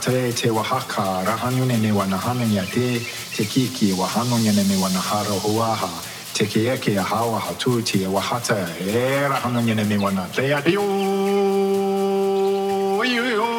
atre te wahaka rahanu ne wanahanu ya te te kiki wahanu ne me wanahara huaha. Te ke eke a hawa hatu te wahata e rahanu ne me wana te a yo yo yo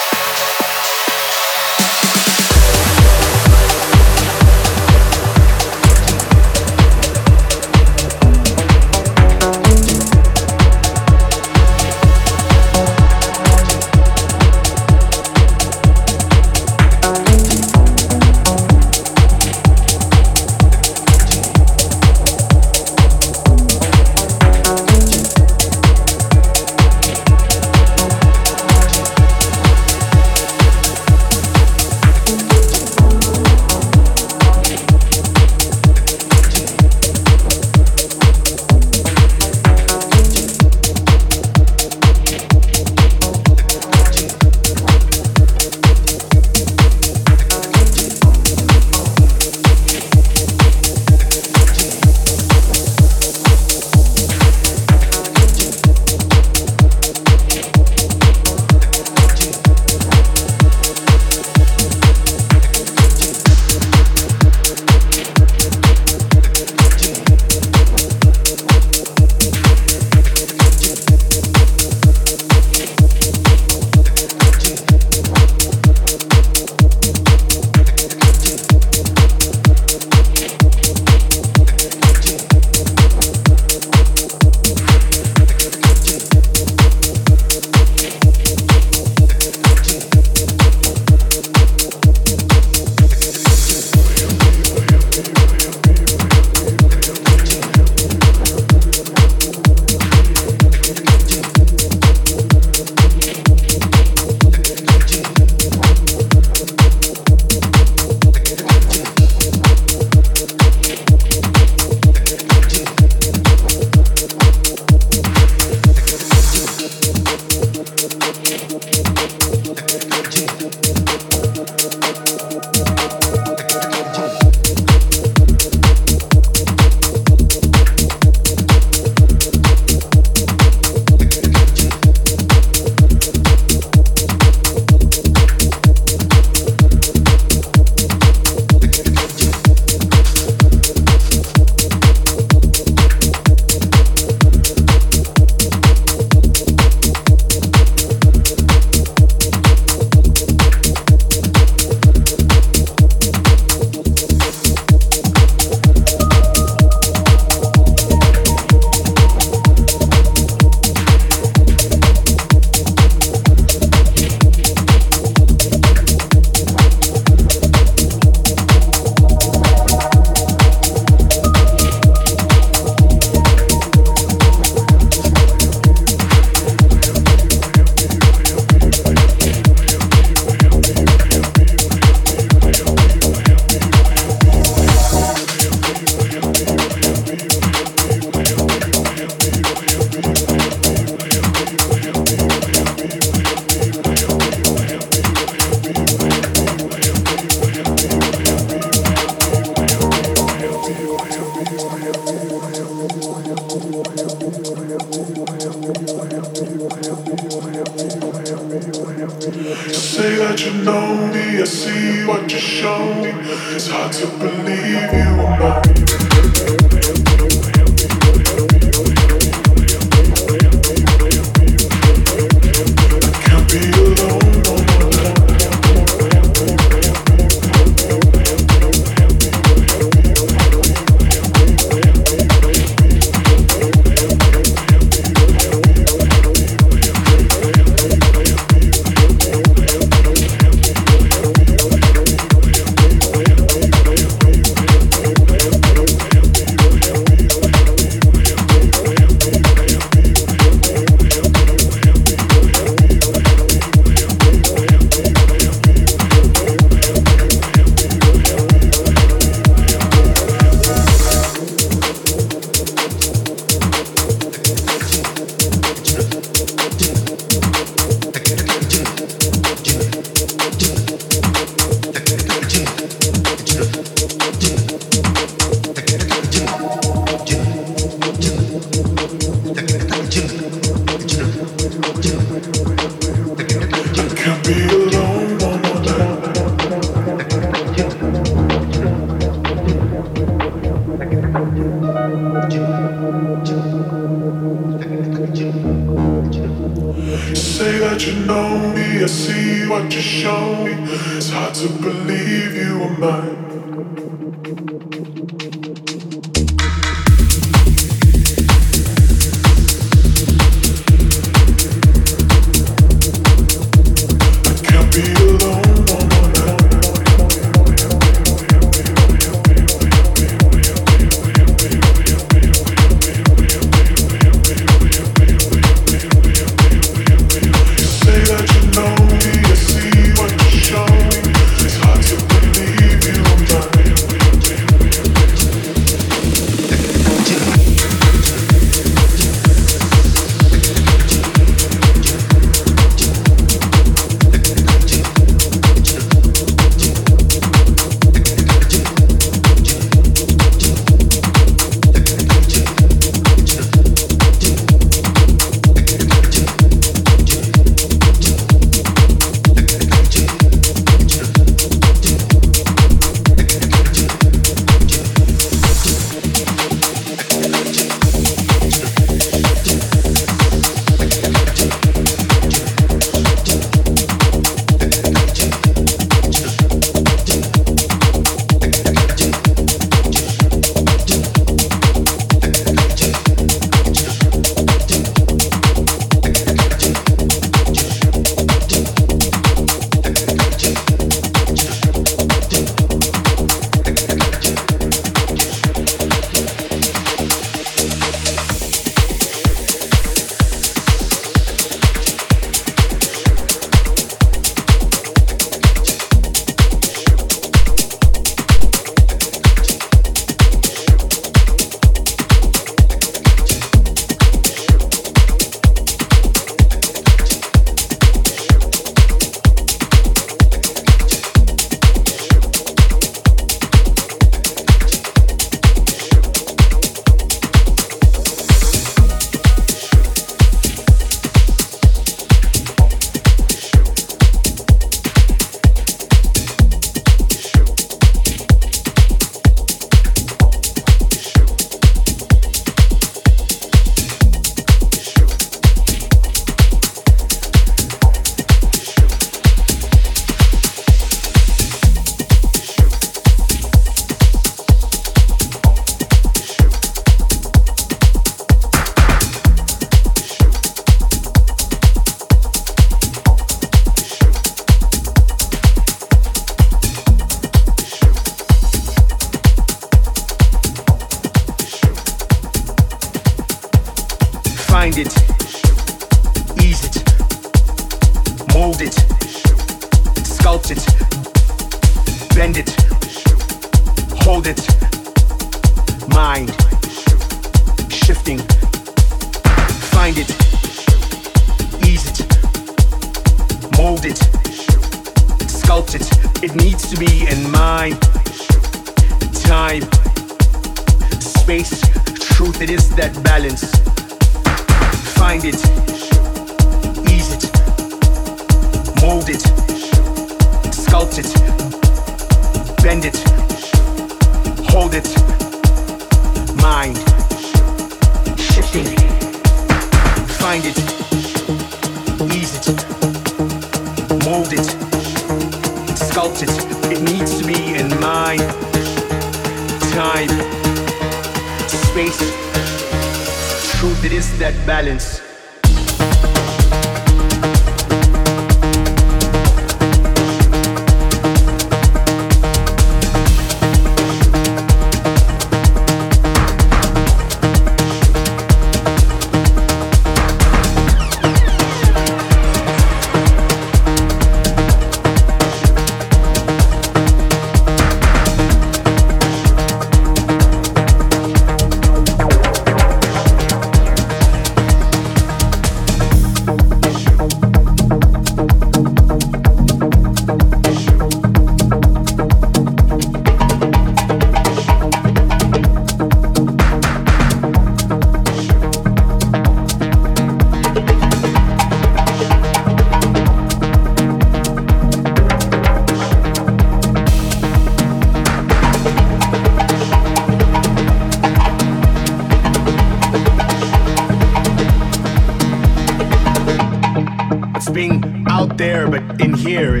there, but in here.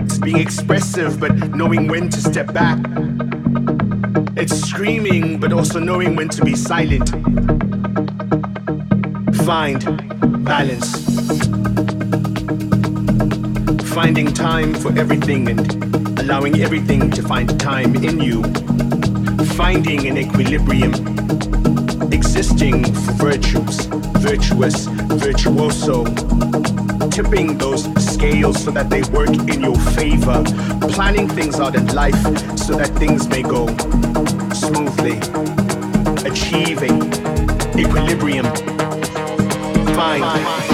It's being expressive, but knowing when to step back. It's screaming, but also knowing when to be silent. Find balance. Finding time for everything and allowing everything to find time in you. Finding an equilibrium. Existing for virtues, virtuous, virtuoso tipping those scales so that they work in your favor, planning things out in life so that things may go smoothly, achieving equilibrium, find